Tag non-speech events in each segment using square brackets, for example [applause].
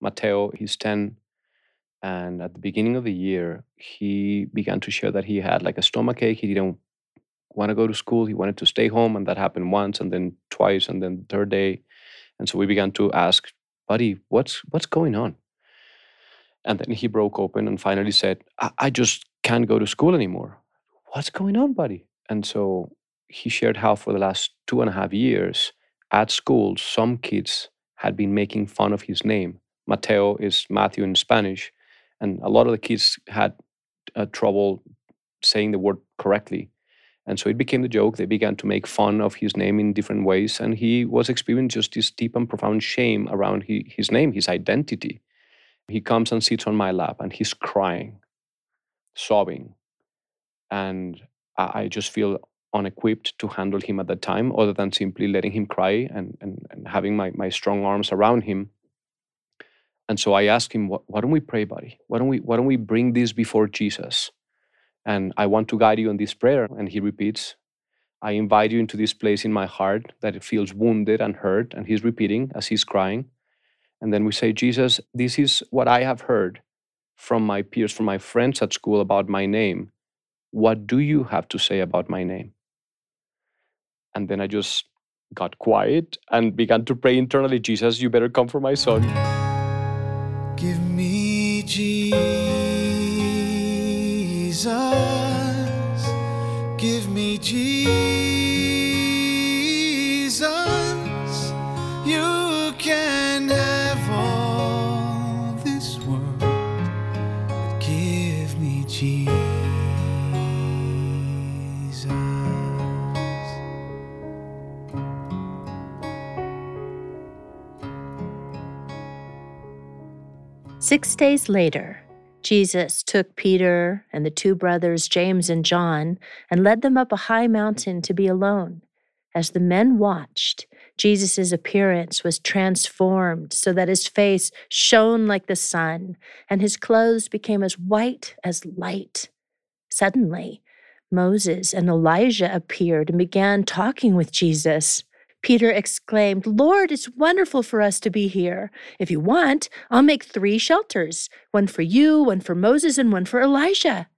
Mateo. He's 10. And at the beginning of the year, he began to share that he had like a stomach ache. He didn't want to go to school. He wanted to stay home. And that happened once and then twice and then the third day. And so we began to ask, buddy, what's what's going on? And then he broke open and finally said, I, I just can't go to school anymore. What's going on, buddy? And so he shared how for the last two and a half years at school, some kids had been making fun of his name. Mateo is Matthew in Spanish. And a lot of the kids had uh, trouble saying the word correctly. And so it became the joke. They began to make fun of his name in different ways. And he was experiencing just this deep and profound shame around he, his name, his identity. He comes and sits on my lap and he's crying, sobbing. And I, I just feel unequipped to handle him at that time, other than simply letting him cry and, and, and having my, my strong arms around him. And so I asked him, why don't we pray, buddy? Why don't we, why don't we bring this before Jesus? And I want to guide you in this prayer. And he repeats, I invite you into this place in my heart that it feels wounded and hurt. And he's repeating as he's crying. And then we say, Jesus, this is what I have heard from my peers, from my friends at school about my name. What do you have to say about my name? And then I just got quiet and began to pray internally Jesus, you better come for my son. Give me Jesus. Give me Jesus. Six days later, Jesus took Peter and the two brothers, James and John, and led them up a high mountain to be alone. As the men watched, Jesus' appearance was transformed so that his face shone like the sun, and his clothes became as white as light. Suddenly, Moses and Elijah appeared and began talking with Jesus. Peter exclaimed, Lord, it's wonderful for us to be here. If you want, I'll make three shelters one for you, one for Moses, and one for Elijah.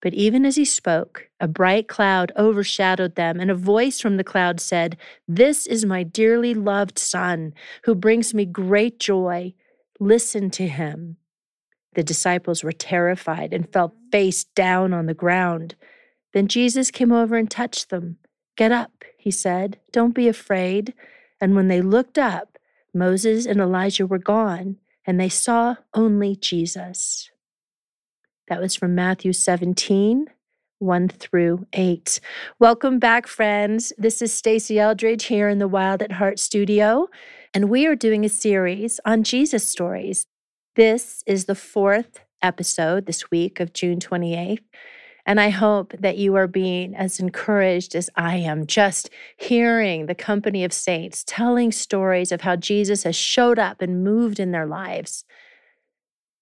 But even as he spoke, a bright cloud overshadowed them, and a voice from the cloud said, This is my dearly loved Son, who brings me great joy. Listen to him. The disciples were terrified and fell face down on the ground. Then Jesus came over and touched them. Get up, he said. Don't be afraid. And when they looked up, Moses and Elijah were gone, and they saw only Jesus. That was from Matthew 17, 1 through 8. Welcome back, friends. This is Stasi Eldredge here in the Wild at Heart studio, and we are doing a series on Jesus stories. This is the fourth episode this week of June 28th. And I hope that you are being as encouraged as I am, just hearing the company of saints telling stories of how Jesus has showed up and moved in their lives.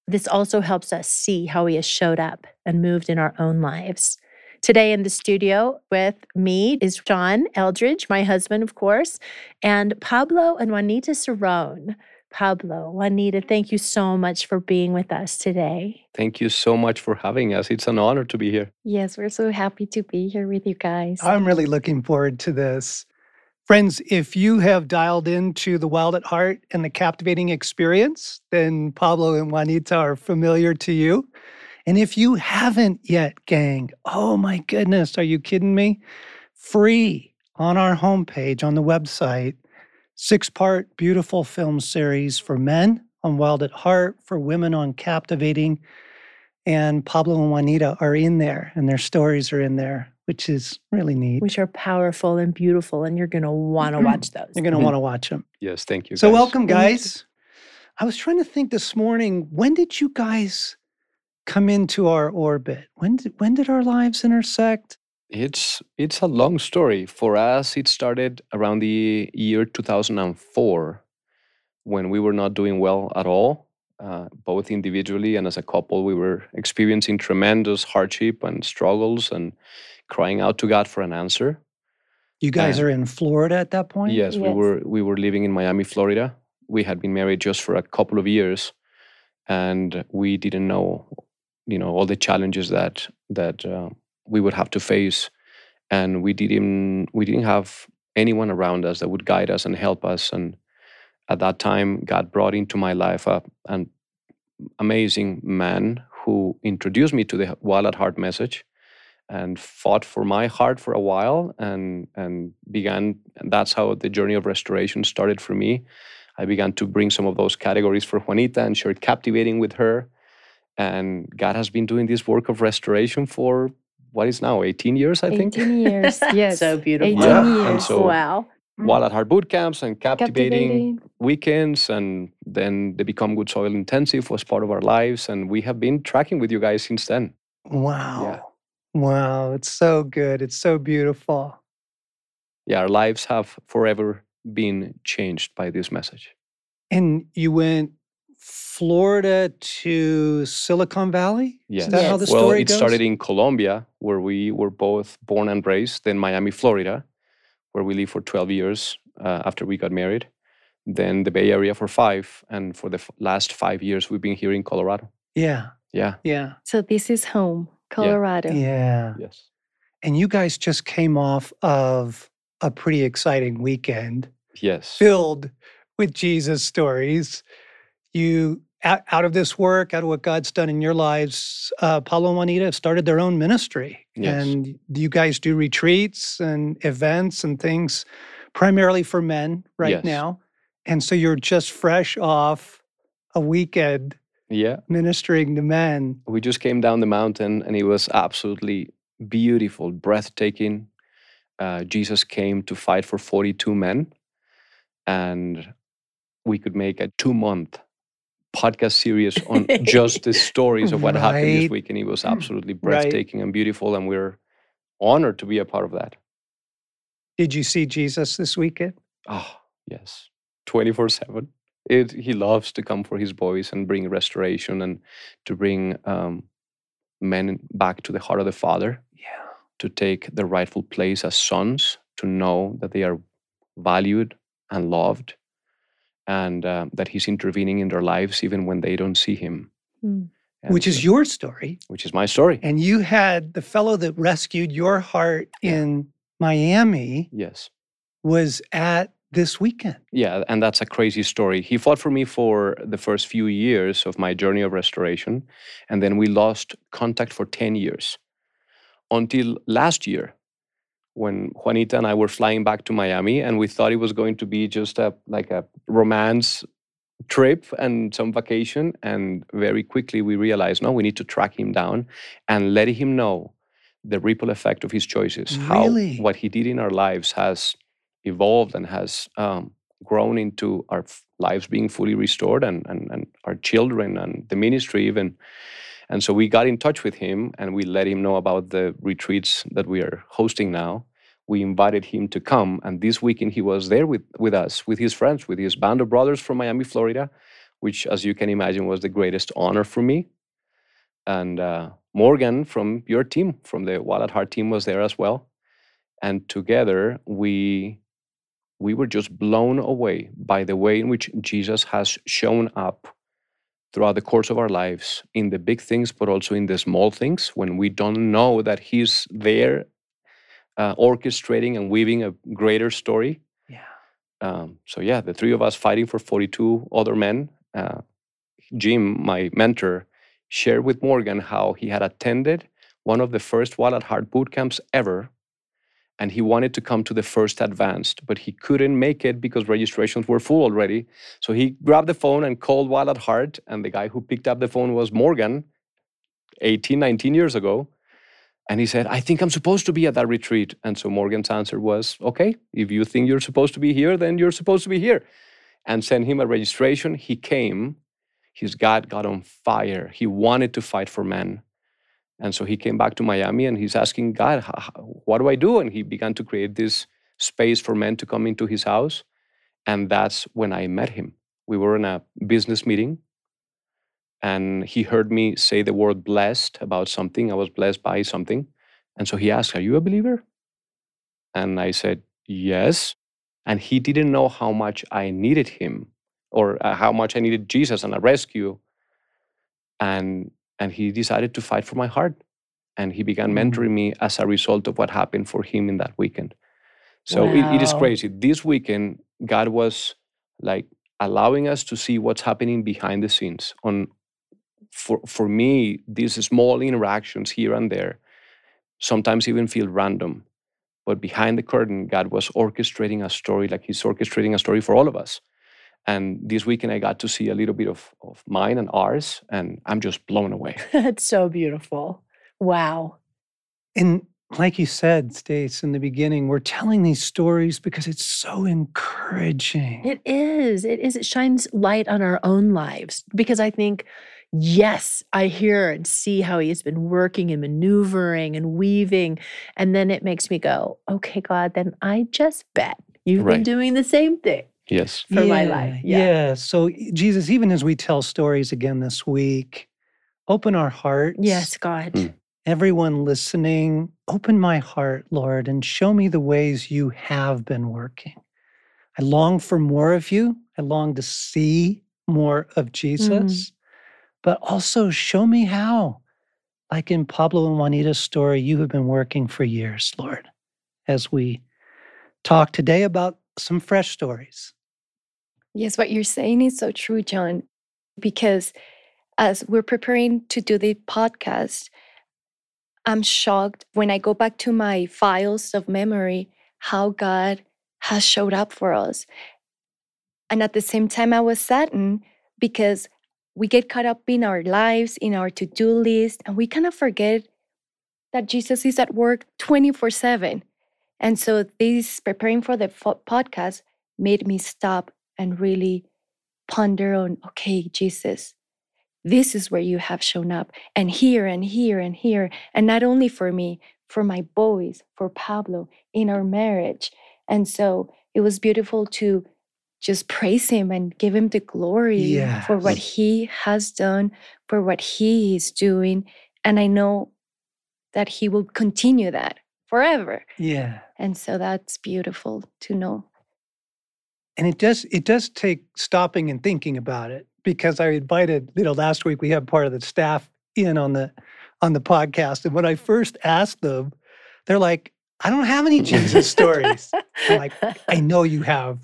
This also helps us see how he has showed up and moved in our own lives. Today in the studio with me is John Eldredge, my husband, of course, and Pablo and Juanita Cerrone. Pablo, Juanita, thank you so much for being with us today. Thank you so much for having us. It's an honor to be here. Yes, we're so happy to be here with you guys. I'm really looking forward to this. Friends, if you have dialed into the Wild at Heart and the captivating experience, then Pablo and Juanita are familiar to you. And if you haven't yet, gang, oh my goodness, are you kidding me? Free on our homepage on the website six part beautiful film series for men on Wild at Heart, for women on Captivating. And Pablo and Juanita are in there, and their stories are in there, which is really neat. Which are powerful and beautiful, and you're going to want to mm-hmm. watch those. You're going to mm-hmm. want to watch them. Yes, thank you. So, guys. welcome, guys. I was trying to think this morning when did you guys come into our orbit? When did, when did our lives intersect? It's it's a long story. For us, it started around the year 2004 when we were not doing well at all, uh, both individually and as a couple. We were experiencing tremendous hardship and struggles and crying out to God for an answer. You guys Uh, are in Florida at that point? Yes, we were we were living in Miami, Florida, we had been married just for a couple of years, and we didn't know, you know, all the challenges that that uh, we would have to face, and we didn't we didn't have anyone around us that would guide us and help us. And at that time, God brought into my life a, an amazing man who introduced me to the Wild at Heart message and fought for my heart for a while and and began and that's how the journey of restoration started for me i began to bring some of those categories for juanita and share captivating with her and god has been doing this work of restoration for what is now 18 years i think 18 years. [laughs] Yes. So beautiful. 18 Yeah, and years. so- wow. While mm. at Heart boot camps and captivating, Captivating. weekends, and then they become Good Soil Intensive was part of our lives, and we have been tracking with you guys since then. Wow. Wow. It's so good. It's so beautiful. Yeah, our lives have forever been changed by this message. And you went Florida to Silicon Valley? Yes. Is that how the well, story it goes? started in Colombia, where we were both born and raised, then Miami, Florida, where we lived for 12 years uh, after we got married, then the Bay Area for five, and for the f- last five years, we've been here in Colorado. yeah. Yeah, Yeah. So this is home, Colorado. Yeah. yes. And you guys just came off of a pretty exciting weekend Yes. filled with Jesus stories. You, out, of this work, out of what God's done in your lives, uh, Paulo and Juanita have started their own ministry. Yes. And you guys do retreats and events and things primarily for men right Yes. now. And so you're just fresh off a weekend Yeah. ministering to men. we just came down the mountain and it was absolutely beautiful, breathtaking. Uh, Jesus came to fight for 42 men, and we could make a two month podcast series on [laughs] just the stories of what happened this week. And it was absolutely Right. breathtaking and beautiful. And we're honored to be a part of that. Did you see Jesus this weekend? Oh, yes. 24 7. It, he loves to come for his boys and bring restoration and to bring um, men back to the heart of the Father. Yeah. to take the rightful place as sons, to know that they are valued and loved, and uh, that He's intervening in their lives even when they don't see Him. Mm. And Which is so- your story. which is my story. And you had the fellow that rescued your heart Yeah. in Miami Yes. was at this weekend. Yeah, and that's a crazy story. He fought for me for the first few years of my journey of restoration, and then we lost contact for 10 years until last year when Juanita and I were flying back to Miami and we thought it was going to be just a like a romance trip and some vacation and very quickly we realized no we need to track him down and let him know the ripple effect of his choices Really? how what he did in our lives has evolved and has um, grown into our f- lives being fully restored and, and, and our children and the ministry even and so we got in touch with him and we let him know about the retreats that we are hosting now. We invited him to come and this weekend he was there with, with us with his friends with his band of brothers from miami florida which as you can imagine was the greatest honor for me. And uh, morgan from your team from the wild at heart team was there as well. And together we we were just blown away by the way in which jesus has shown up throughout the course of our lives in the big things but also in the small things when we don't know that he's there uh, orchestrating and weaving a greater story Yeah. um, so yeah the three of us fighting for 42 other men uh, jim my mentor shared with morgan how he had attended one of the first wild at heart boot camps ever and he wanted to come to the first advanced but he couldn't make it because registrations were full already. So he grabbed the phone and called wild at heart and the guy who picked up the phone was morgan 18 19 years ago. And he said i think i'm supposed to be at that retreat. And so morgan's answer was okay if you think you're supposed to be here then you're supposed to be here. And sent him a registration. He came. His god got on fire. He wanted to fight for men and so he came back to Miami and he's asking God, "H- h- what do I do? And he began to create this space for men to come into his house. And that's when I met him. We were in a business meeting and he heard me say the word blessed about something. I was blessed by something. And so he asked, Are you a believer? And I said, Yes. And he didn't know how much I needed him or uh, how much I needed Jesus and a rescue. And and he decided to fight for my heart, and he began Mm. mentoring me as a result of what happened for him in that weekend. So it, it is crazy. This weekend, God was like allowing us to see what's happening behind the scenes. On for for me, these small interactions here and there, sometimes even feel random. But behind the curtain, God was orchestrating a story, like He's orchestrating a story for all of us. And this weekend, I got to see a little bit of, of mine and ours, and I'm just blown away. [laughs] That's so beautiful. Wow. And like you said, Stace, in the beginning, we're telling these stories because it's so encouraging. It is. It is. It shines light on our own lives because I think, yes, I hear and see how he has been working and maneuvering and weaving. And then it makes me go, okay, God, then I just bet you've been doing the same thing Yes. for my life. Yeah. Yeah. So, Jesus, even as we tell stories again this week, open our hearts. Yes, God. Mm. Everyone listening, open my heart, Lord, and show me the ways you have been working. I long for more of you. I long to see more of Jesus, but also show me how. Like in Pablo and Juanita's story, you have been working for years, Lord, as we talk today about some fresh stories. Yes, what you're saying is so true, John, because as we're preparing to do the podcast, I'm shocked when I go back to my files of memory how God has showed up for us. And at the same time, I was saddened because we get caught up in our lives, in our to do list, and we kind of forget that Jesus is at work 24 7. And so, this preparing for the podcast made me stop and really ponder on okay, Jesus, this is where you have shown up, and here and here and here. And not only for me, for my boys, for Pablo, in our marriage. And so it was beautiful to just praise him and give him the glory for what he has done, for what he is doing. And I know that he will continue that forever. Yeah. And so that's beautiful to know. And it does it does take stopping and thinking about it because I invited, you know, last week we had part of the staff in on the on the podcast. And when I first asked them, they're like, I don't have any Jesus stories. I'm like, I [laughs] know you have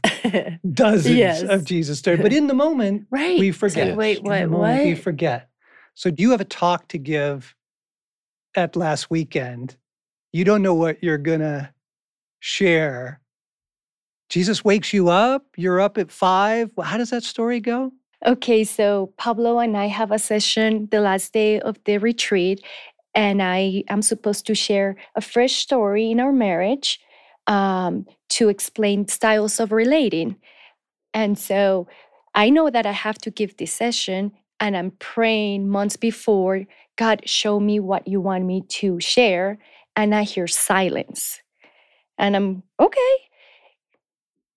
dozens Yes. of Jesus stories, but [laughs] in the moment, right. we forget. wait, In the what? We forget. So do you have a talk to give at last weekend? You don't know what you're gonna share. Jesus wakes you up. You're up at five. How does that story go? Okay, so Pablo and I have a session the last day of the retreat, and I am supposed to share a fresh story in our marriage um, to explain styles of relating. And so I know that I have to give this session, and I'm praying months before God, show me what you want me to share. And I hear silence. And I'm okay.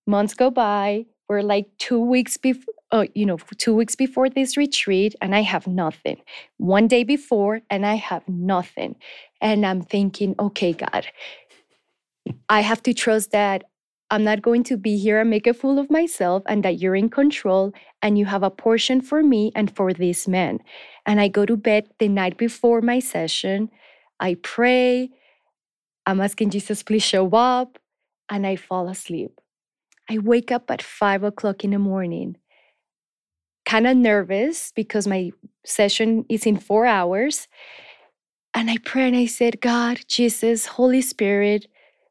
Months go by. We're like two weeks before, uh, you know, two weeks before this retreat, and I have nothing. One day before, and I have nothing. And I'm thinking, okay, God, I have to trust that I'm not going to be here and make a fool of myself, and that you're in control, and you have a portion for me and for this man. And I go to bed the night before my session. I pray. I'm asking Jesus, please show up, and I fall asleep. I wake up at five o'clock in the morning, kind of nervous because my session is in four hours. And I pray and I said, God, Jesus, Holy Spirit,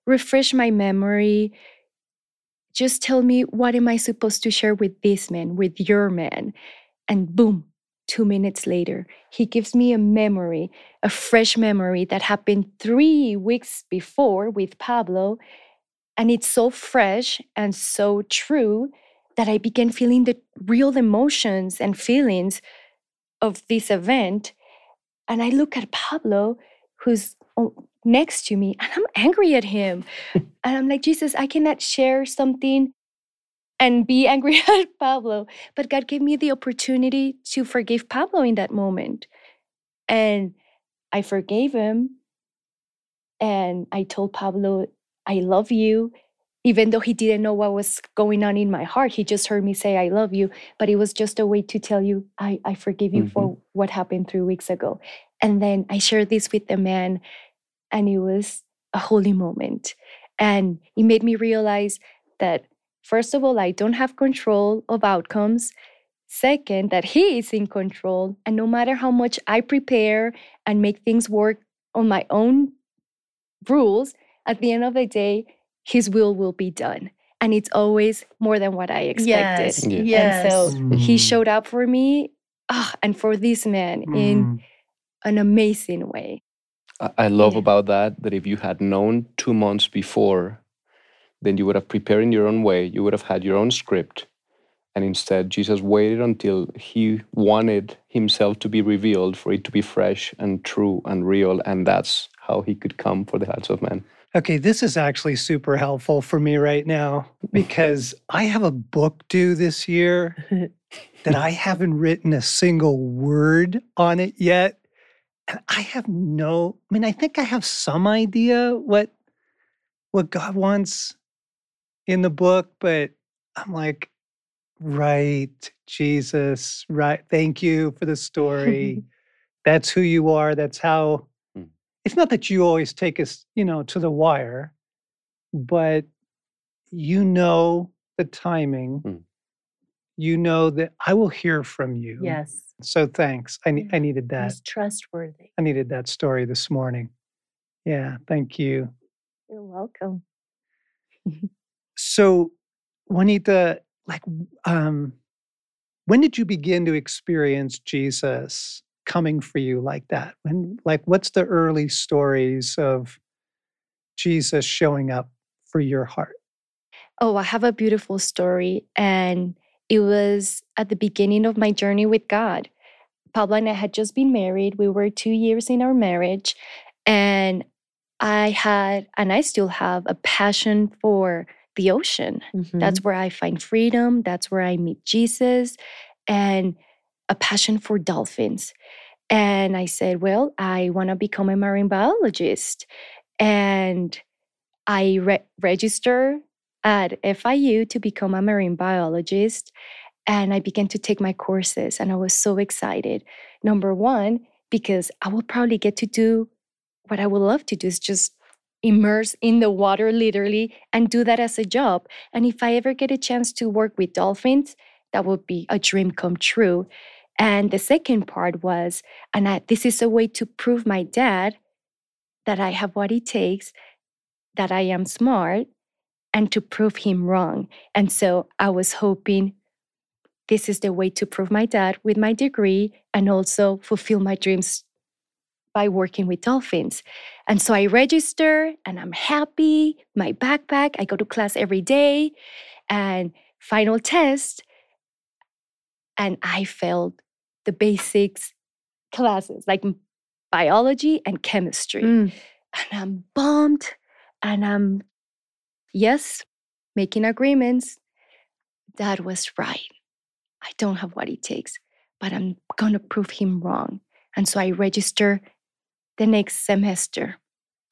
refresh my memory. Just tell me what am I supposed to share with this man, with your man? And boom, two minutes later, he gives me a memory, a fresh memory that happened three weeks before with Pablo. And it's so fresh and so true that I began feeling the real emotions and feelings of this event. And I look at Pablo, who's oh, next to me, and I'm angry at him. [laughs] and I'm like, Jesus, I cannot share something and be angry [laughs] at Pablo. But God gave me the opportunity to forgive Pablo in that moment. And I forgave him. And I told Pablo, I love you. even though he didn't know what was going on in my heart, he just heard me say, I love you. But it was just a way to tell you, I, I forgive you mm-hmm. for what happened three weeks ago. And then I shared this with the man, and it was a holy moment. And it made me realize that, first of all, I don't have control of outcomes. Second, that he is in control. And no matter how much I prepare and make things work on my own rules, at the end of the day, his will will be done. And it's always more than what I expected. Yes. Yeah. Yes. And so he Mm. showed up for me ah, and for this man in Mm. an amazing way. I, I love Yeah. about that that if you had known two months before, then you would have prepared in your own way. You would have had your own script. And instead, Jesus waited until he wanted himself to be revealed for it to be fresh and true and real. And that's how he could come for the hearts of men. Okay, this is actually super helpful for me right now because I have a book due this year that I [laughs] haven't written a single word on it yet. And I have no, I mean, I think I have some idea what what God wants in the book, but I'm like, right, Jesus, right. Thank you for the story. [laughs] That's who you are. That's how. It's not that you always take us, you know, to the wire, but you know the timing. Mm. You know that I will hear from you. Yes. So thanks. I, ne- I needed that. He's trustworthy. I needed that story this morning. Yeah, thank you. You're welcome. [laughs] So, Juanita, like, um, when did you begin to experience Jesus coming for you like that? When, like, what's the early stories of Jesus showing up for your heart? Oh, I have a beautiful story. And it was at the beginning of my journey with God. Pablo and I had just been married. We were two years in our marriage. And I had, and I still have, a passion for the ocean. Mhm. That's where I find freedom. That's where I meet Jesus and a passion for dolphins. And I said, Well, I want to become a marine biologist. And I re- registered at FIU to become a marine biologist. And I began to take my courses, and I was so excited. Number one, because I will probably get to do what I would love to do is just immerse in the water literally and do that as a job. And if I ever get a chance to work with dolphins, that would be a dream come true. And the second part was, and I, this is a way to prove my dad that I have what it takes, that I am smart, and to prove him wrong. And so I was hoping this is the way to prove my dad with my degree and also fulfill my dreams by working with dolphins. And so I register and I'm happy. My backpack, I go to class every day and final test. And I failed the basics classes like biology and chemistry. Mm. And I'm bummed and I'm, yes, making agreements. Dad was right. I don't have what it takes, but I'm going to prove him wrong. And so I register the next semester.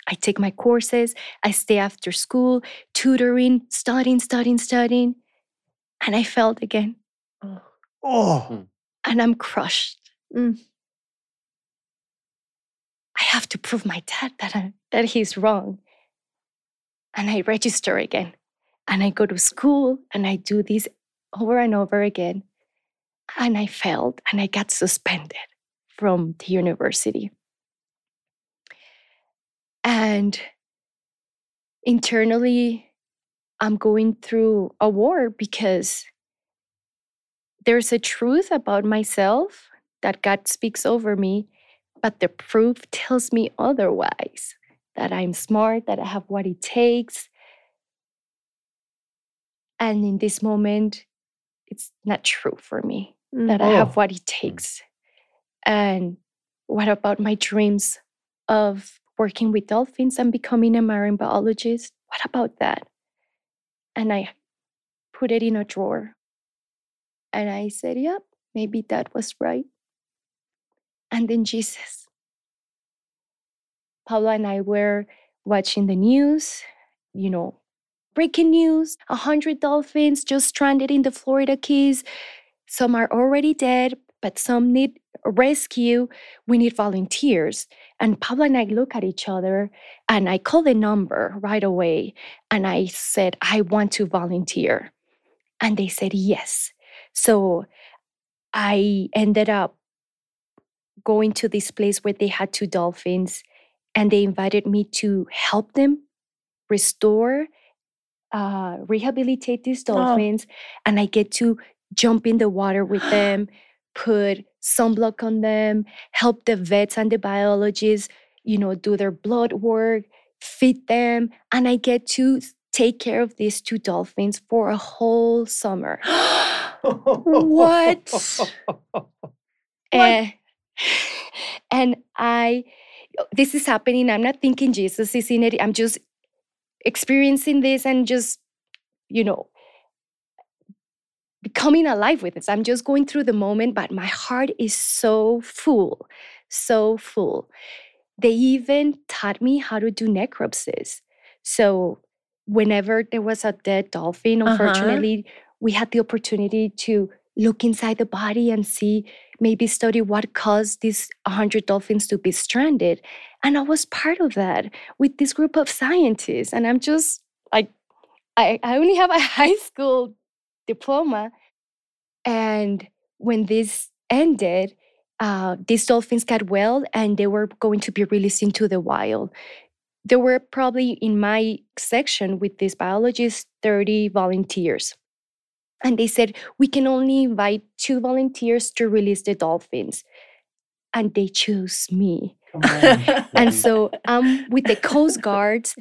I take my courses, I stay after school, tutoring, studying, studying, studying. And I failed again. Oh, And I'm crushed. Mm. I have to prove my dad that, I, that he's wrong. And I register again. And I go to school and I do this over and over again. And I failed and I got suspended from the university. And internally, I'm going through a war because there's a truth about myself that God speaks over me, but the proof tells me otherwise that I'm smart, that I have what it takes. And in this moment, it's not true for me Mm. that I have Oh. what it takes. And what about my dreams of working with dolphins and becoming a marine biologist? What about that? And I put it in a drawer. And I said, yep, maybe that was right. And then Jesus. Paula and I were watching the news, you know, breaking news 100 dolphins just stranded in the Florida Keys. Some are already dead, but some need rescue. We need volunteers. And Pablo and I look at each other and I call the number right away. And I said, I want to volunteer. And they said, yes. So I ended up going to this place where they had two dolphins and they invited me to help them restore, uh, rehabilitate these dolphins. And I get to jump in the water with [gasps] them, put sunblock on them, help the vets and the biologists, you know, do their blood work, feed them. And I get to take care of these two dolphins for a whole summer. [gasps] What? [laughs] And, eh, and I, this is happening. I'm not thinking Jesus is in it. I'm just experiencing this and just, you know, becoming alive with this. I'm just going through the moment, but my heart is so full, so full. They even taught me how to do necropsies. So whenever there was a dead dolphin, Uh-huh. unfortunately, we had the opportunity to look inside the body and see maybe study what caused these 100 dolphins to be stranded. And i was part of that with this group of scientists and i'm just like i, I only have a [laughs] high school diploma. And when this ended uh, these dolphins got well and they were going to be released into the wild there were probably in my section with these biologists 30 volunteers. And they said we can only invite two volunteers to release the dolphins. And they chose me. [laughs] And so i'm with the coast guards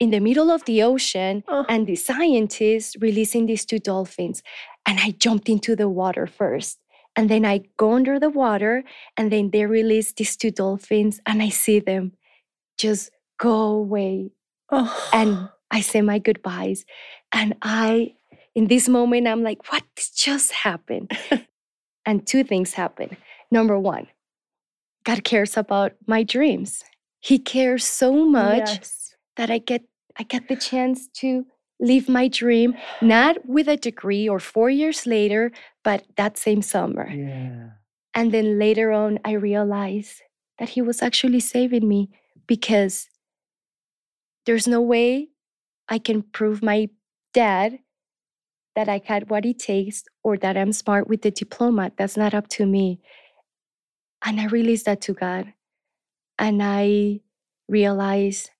in the middle of the ocean Oh. and the scientists releasing these two dolphins. And i jumped into the water first. And then i go under the water and then they release these two dolphins and i see them just go away Oh. and I say my goodbyes. And I, in this moment, I'm like, what [laughs] just happened? [laughs] and two things happen. Number one, God cares about my dreams. He cares so much Yes. that I get I get the chance to live my dream, not with a degree or four years later, but that same summer. yeah. And then later on, I realized that he was actually saving me because there's no way I can prove my dad that I had what it takes or that I'm smart with the diploma. That's not up to me. And I released that to God. And I realized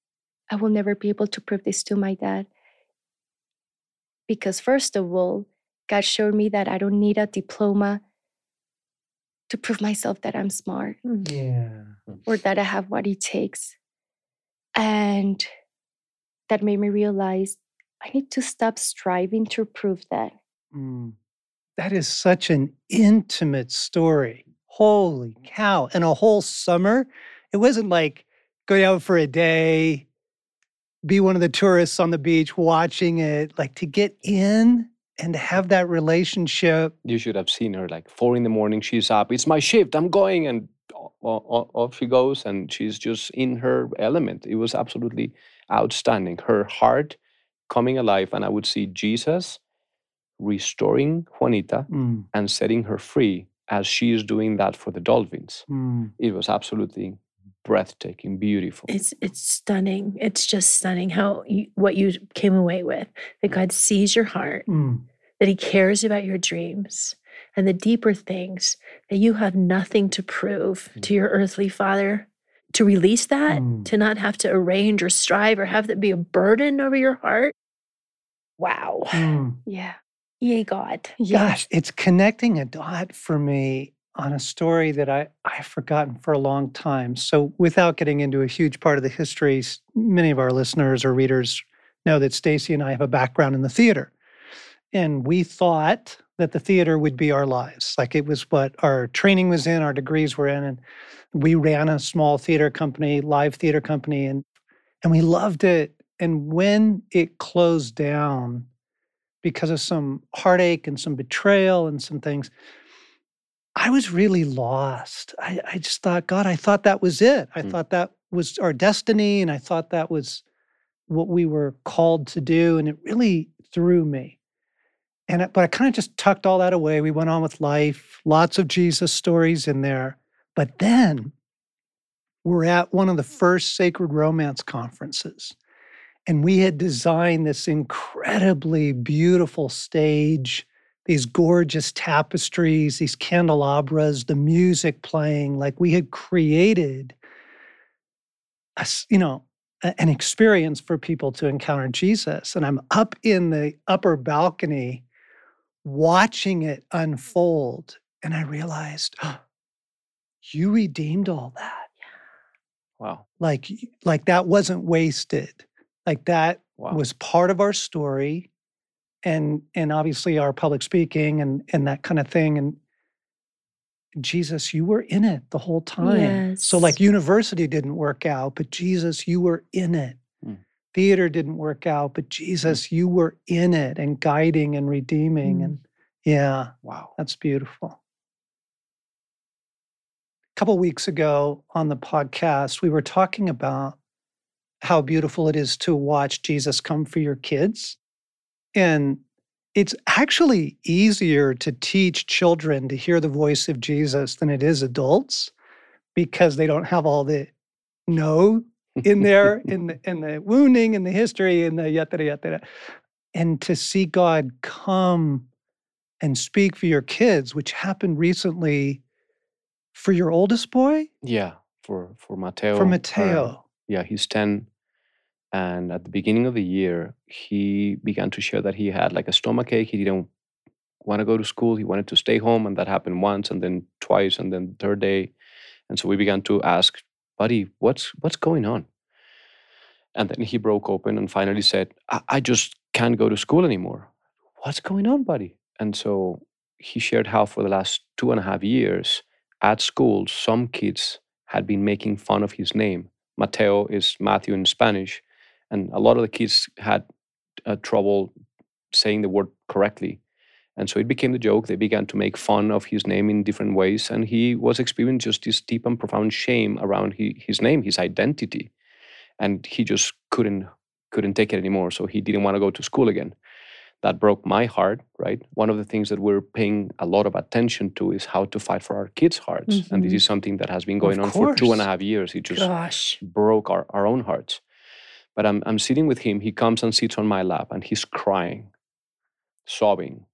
I will never be able to prove this to my dad. Because, first of all, God showed me that I don't need a diploma to prove myself that I'm smart mm. Yeah. or that I have what it takes. And that made me realize I need to stop striving to prove that. Mm. That is such an intimate story. Holy cow. And a whole summer. It wasn't like go out for a day, be one of the tourists on the beach watching it, like to get in and to have that relationship. You should have seen her like four in the morning. She's up. It's my shift. I'm going, and off she goes, and she's just in her element. It was absolutely outstanding. Her heart coming alive, and I would see Jesus restoring Juanita Mm, and setting her free as she is doing that for the dolphins. mm. It was absolutely breathtaking, beautiful. It's it's stunning. It's just stunning how you, what you came away with. That God sees your heart, Mm. that He cares about your dreams, and the deeper things that you have nothing to prove to your earthly Father. To release that, Mm. to not have to arrange or strive or have that be a burden over your heart. Wow. Mm. [sighs] Yeah. Yay, God. Yeah. Gosh, it's connecting a dot for me on a story that I, I've forgotten for a long time. So, without getting into a huge part of the history, many of our listeners or readers know that Stasi and I have a background in the theater. And we thought that the theater would be our lives. Like it was what our training was in, our degrees were in. And we ran a small theater company, live theater company, and and we loved it. And when it closed down, because of some heartache and some betrayal and some things, I was really lost. I, I just thought, God, I thought that was it. I Mm. thought that was our destiny. And I thought that was what we were called to do, and it really threw me. And but I kind of just tucked all that away. We went on with life, lots of Jesus stories in there. But then we're at one of the first sacred romance conferences. And we had designed this incredibly beautiful stage, these gorgeous tapestries, these candelabras, the music playing. Like we had created, a, you know, a- an experience for people to encounter Jesus. And I'm up in the upper balcony watching it unfold. And I realized, "Oh, you redeemed all that Wow. like like that wasn't wasted like that Wow. was part of our story and and obviously our public speaking and and that kind of thing and jesus you were in it the whole time so like university didn't work out but jesus you were in it. Theater didn't work out but jesus you were in it and guiding and redeeming Mm. and yeah wow. that's beautiful. A couple weeks ago on the podcast, we were talking about how beautiful it is to watch Jesus come for your kids. And it's actually easier to teach children to hear the voice of Jesus than it is adults because they don't have all the no in there in the in the wounding and the history and the yada yada yada. And to see God come and speak for your kids, which happened recently for your oldest boy, yeah. For for Mateo. for uh, Mateo. yeah, he's 10. And at the beginning of the year, he began to share that he had like a stomach ache. He didn't want to go to school. He wanted to stay home. And that happened once and then twice and then the third day. And so we began to ask, buddy, what's what's going on? And then he broke open and finally said, I, I just can't go to school anymore. What's going on, buddy? And so he shared how for the last two and a half years at school, some kids had been making fun of his name. Mateo is Matthew in Spanish, and a lot of the kids had uh, trouble saying the word correctly. And so it became the joke. They began to make fun of his name in different ways, and he was experiencing just this deep and profound shame around he, his name, his identity, and he just couldn't couldn't take it anymore. So he didn't want to go to school again. That broke my heart. Right. One of the things that we're paying a lot of attention to is how to fight for our kids' hearts, and this Mhm. is something that has been going Of on for two and a half years. It just Gosh. broke our, our own hearts. But I'm, I'm sitting with him. He comes and sits on my lap and he's crying, sobbing.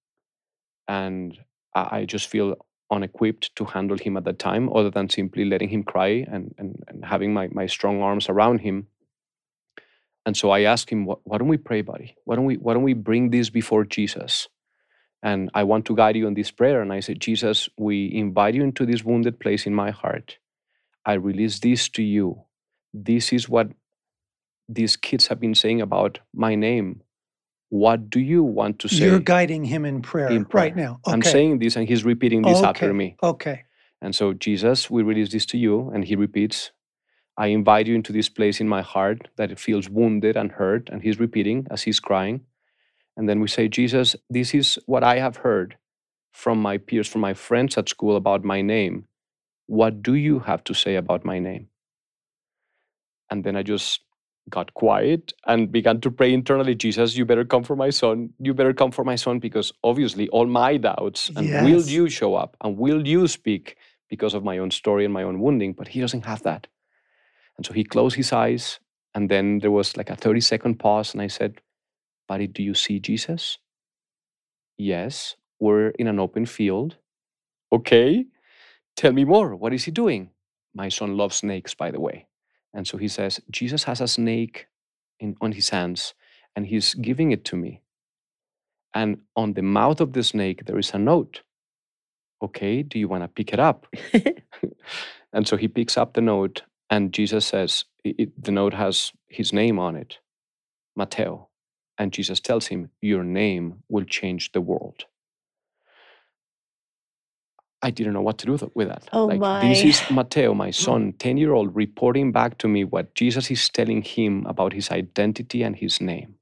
And I, just feel unequipped to handle him at that time, other than simply letting him cry and, and, and having my, my strong arms around him. And so I asked him, why, why don't we pray, buddy? Why don't we why don't we bring this before Jesus? And I want to guide you in this prayer. And I said, Jesus, we invite you into this wounded place in my heart. I release this to you. This is what these kids have been saying about my name. What do you want to say? You're guiding him in prayer, in right prayer. now. I'm saying this, and he's repeating this after me. Okay. And so, Jesus, we release this to you. And he repeats, I invite you into this place in my heart that it feels wounded and hurt. And he's repeating as he's crying. And then we say, Jesus, this is what I have heard from my peers, from my friends at school about my name. What do you have to say about my name? And then I just got quiet and began to pray internally Jesus, you better come for my son. You better come for my son because obviously all my doubts and will you show up and will you speak because of my own story and my own wounding, but he doesn't have that. And so he closed his eyes and then there was like a 30 second pause and I said, Buddy, do you see Jesus? Yes, we're in an open field. Okay, tell me more. What is he doing? My son loves snakes, by the way. And so he says, Jesus has a snake in, on his hands and he's giving it to me. And on the mouth of the snake, there is a note. Okay, do you want to pick it up? [laughs] [laughs] and so he picks up the note, and Jesus says, it- the note has his name on it, Mateo. And Jesus tells him, Your name will change the world. I didn't know what to do with that. Oh like, this is Mateo, my mm. son, 10 year old, reporting back to me what Jesus is telling him about his identity and his name.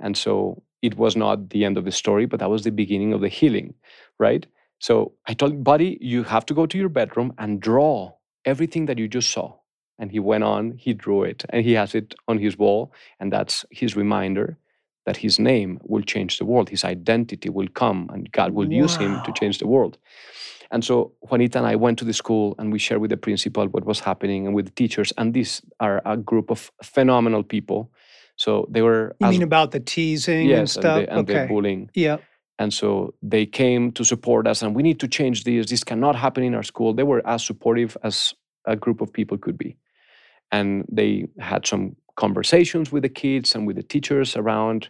And so it was not the end of the story, but that was the beginning of the healing, right? So I told him, buddy, you have to go to your bedroom and draw everything that you just saw. And he went on, he drew it, and he has it on his wall. And that's his reminder that his name will change the world. His identity will come, and God will use him to change the world. And so Juanita and I went to the school and we shared with the principal what was happening and with the teachers. And these are a group of phenomenal people. So they were You as- mean about the teasing and yes, stuff? and, the, and the bullying. yeah. And so they came to support us, and we need to change this. This cannot happen in our school. They were as supportive as a group of people could be. And they had some conversations with the kids and with the teachers around,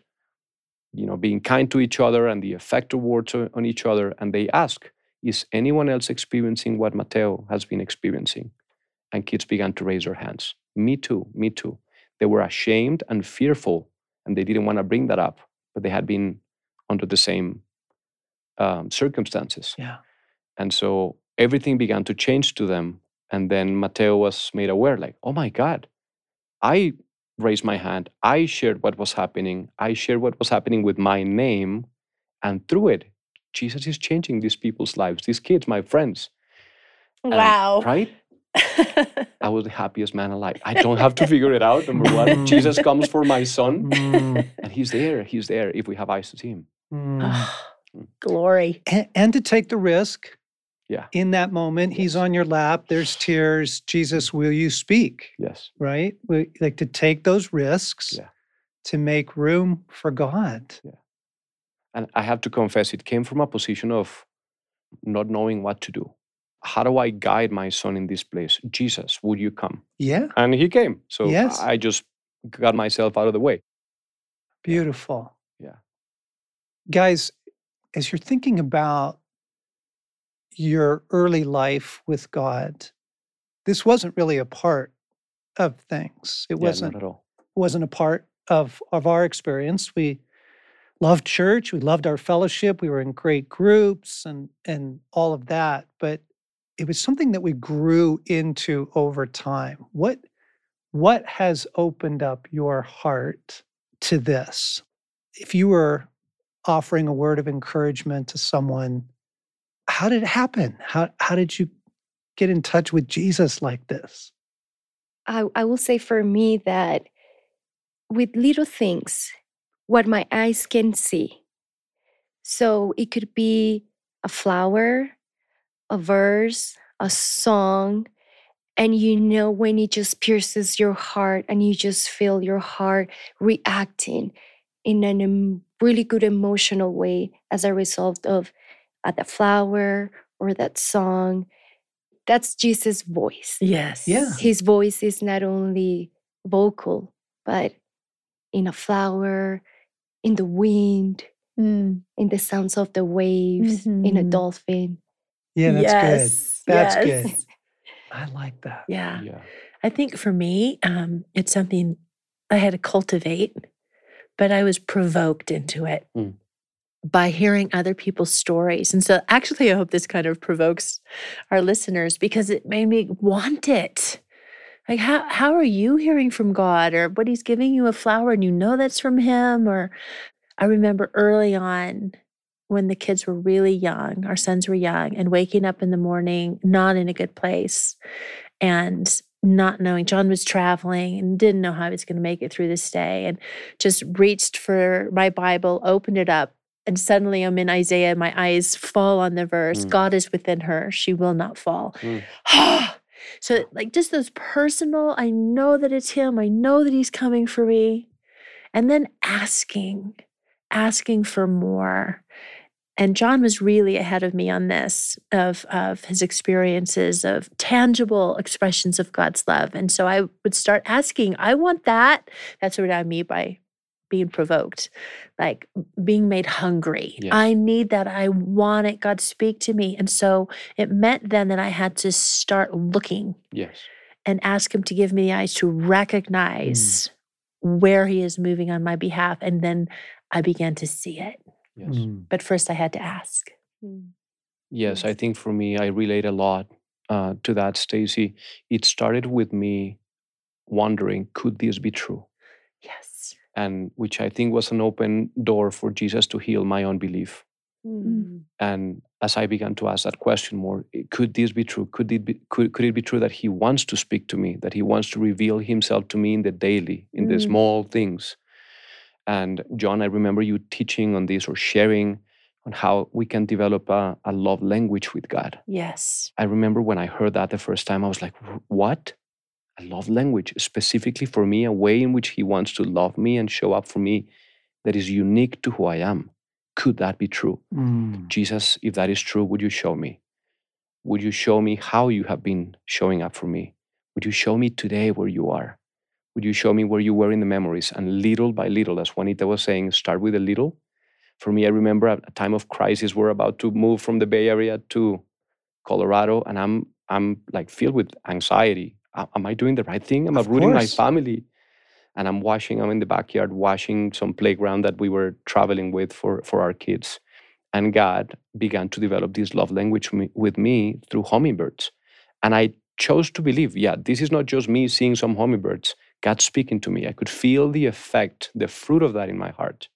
you know, being kind to each other and the effect of words on each other. And they ask, is anyone else experiencing what Mateo has been experiencing? And kids began to raise their hands. Me too, me too. They were ashamed and fearful, and they didn't want to bring that up, but they had been under the same um, circumstances. Yeah. And so everything began to change to them. And then Mateo was made aware, like, oh my God, I raised my hand. I shared what was happening. I shared what was happening with my name. And through it, Jesus is changing these people's lives, these kids, my friends. And- Wow. Right? I was the happiest man alive. I don't have to figure it out. Number one, Jesus comes for my son, Mm, and he's there. He's there if we have eyes to see him. mm. [sighs] Glory. and, and to take the risk Yeah. in that moment he's on your lap there's tears jesus will you speak Yes. right we, like to take those risks Yeah. to make room for god Yeah. And I have to confess, it came from a position of not knowing what to do. How do I guide my son in this place? Jesus, would you come? yeah And he came. So Yes. I just got myself out of the way. beautiful Yeah. guys as you're thinking about your early life with god this wasn't really a part of things it Yeah, wasn't at all. wasn't a part of of our experience. We loved church, we loved our fellowship, we were in great groups and and all of that, but it was something that we grew into over time. What what has opened up your heart to this? If you were offering a word of encouragement to someone, how did it happen? How how did you get in touch with Jesus like this? I, I will say for me that with little things, what my eyes can see. So it could be a flower, a verse, a song, and you know when it just pierces your heart and you just feel your heart reacting in a really good emotional way as a result of uh, the flower or that song. That's Jesus' voice Yes. Yeah. his voice is not only vocal, but in a flower, in the wind, Mm. in the sounds of the waves, in a Mhm. dolphin. Yeah, that's yes. good. That's yes. good. [laughs] I like that. Yeah. Yeah. I think for me, um, it's something I had to cultivate, but I was provoked into it Mm. By hearing other people's stories. And so, actually, I hope this kind of provokes our listeners because it made me want it. Like, how, how are you hearing from God? Or what He's giving you a flower and you know that's from Him? Or I remember early on when the kids were really young, our sons were young, and waking up in the morning not in a good place and not knowing John was traveling and didn't know how he was going to make it through this day and just reached for my Bible, opened it up, and suddenly I'm in Isaiah. My eyes fall on the verse Mm. God is within her, she will not fall. Mm. [sighs] so, like, just those personal, I know that it's him, I know that he's coming for me. And then asking, asking for more. And John was really ahead of me on this of, of his experiences of tangible expressions of God's love. And so I would start asking, I want that. That's what I mean by being provoked, like being made hungry. Yes. I need that. I want it. God, speak to me. And so it meant then that I had to start looking Yes. and ask him to give me the eyes to recognize where he is moving on my behalf. And then I began to see it. Yes. Mm. But first I had to ask. Yes, I think for me, I relate a lot uh, to that, Stasi. It started with me wondering, could this be true? Yes. And which I think was an open door for Jesus to heal my unbelief. Mm. And as I began to ask that question more, could this be true? Could it be, could, could it be true that he wants to speak to me, that he wants to reveal himself to me in the daily, in the Mm. small things? And John, I remember you teaching on this or sharing on how we can develop a, a love language with God. Yes. I remember when I heard that the first time, I was like, what? A love language, specifically for me, a way in which he wants to love me and show up for me that is unique to who I am. Could that be true? Mm. Jesus, if that is true, would you show me? Would you show me how you have been showing up for me? Would you show me today where you are? Would you show me where you were in the memories? And little by little, as Juanita was saying, start with a little. For me, I remember a time of crisis, we're about to move from the Bay Area to Colorado, and I'm I'm like filled with anxiety. Am I doing the right thing? Am I Of rooting my family? And I'm washing. I'm in the backyard washing some playground that we were traveling with for for our kids. And God began to develop this love language me- with me through hummingbirds. And I chose to believe, yeah, this is not just me seeing some hummingbirds. God speaking to me. I could feel the effect, the fruit of that in my heart,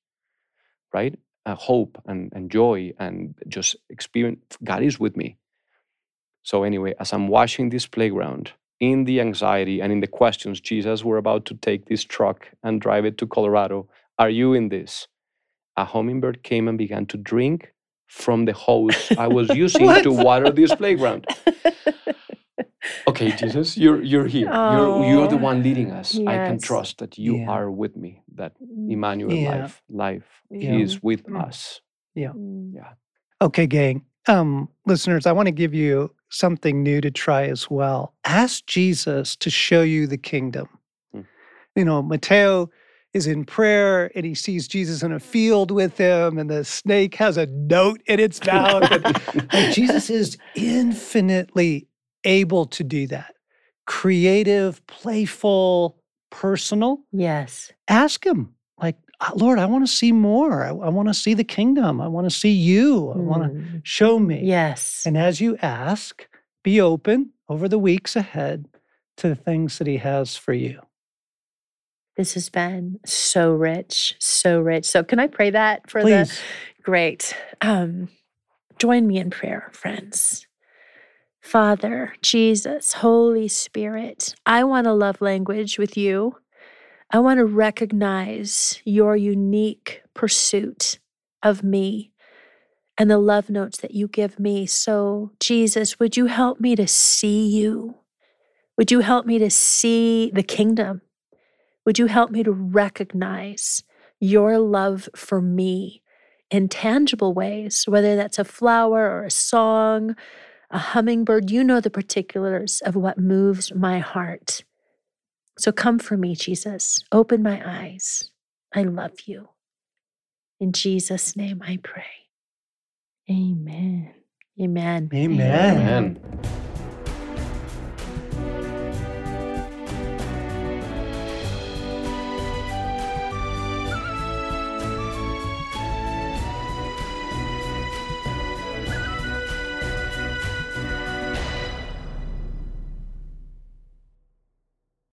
right? Uh, hope and, and joy and just experience. God is with me. So, anyway, as I'm washing this playground, in the anxiety and in the questions, Jesus, we're about to take this truck and drive it to Colorado. Are you in this? A hummingbird came and began to drink from the hose I was [laughs] using to water this playground. [laughs] Okay, Jesus, you're you're here. You're you're the one leading us. I can trust that you Yeah. are with me. That Mm, Emmanuel Yeah. life life Yeah. is with Mm. us. yeah. Okay, gang. Um, listeners, I want to give you something new to try as well. Ask Jesus to show you the kingdom. Mm. You know, Mateo is in prayer and he sees Jesus in a field with him, and the snake has a note in its mouth. and, like, Jesus is [laughs] infinitely able to do that. Creative, playful, personal. Yes. Ask him, like, "Uh, Lord, I want to see more. I, I want to see the kingdom. I want to see you. I want to Mm. show me. Yes. And as you ask, be open over the weeks ahead to the things that He has for you. This has been so rich, so rich. So, can I pray that for the Please. Great. Um, join me in prayer, friends. Father, Jesus, Holy Spirit, I want a love language with you. I want to recognize your unique pursuit of me and the love notes that you give me. So, Jesus, would you help me to see you? Would you help me to see the kingdom? Would you help me to recognize your love for me in tangible ways, whether that's a flower or a song, a hummingbird? You know the particulars of what moves my heart. So come for me, Jesus. Open my eyes. I love you. In Jesus' name I pray. Amen. Amen. Amen. Amen.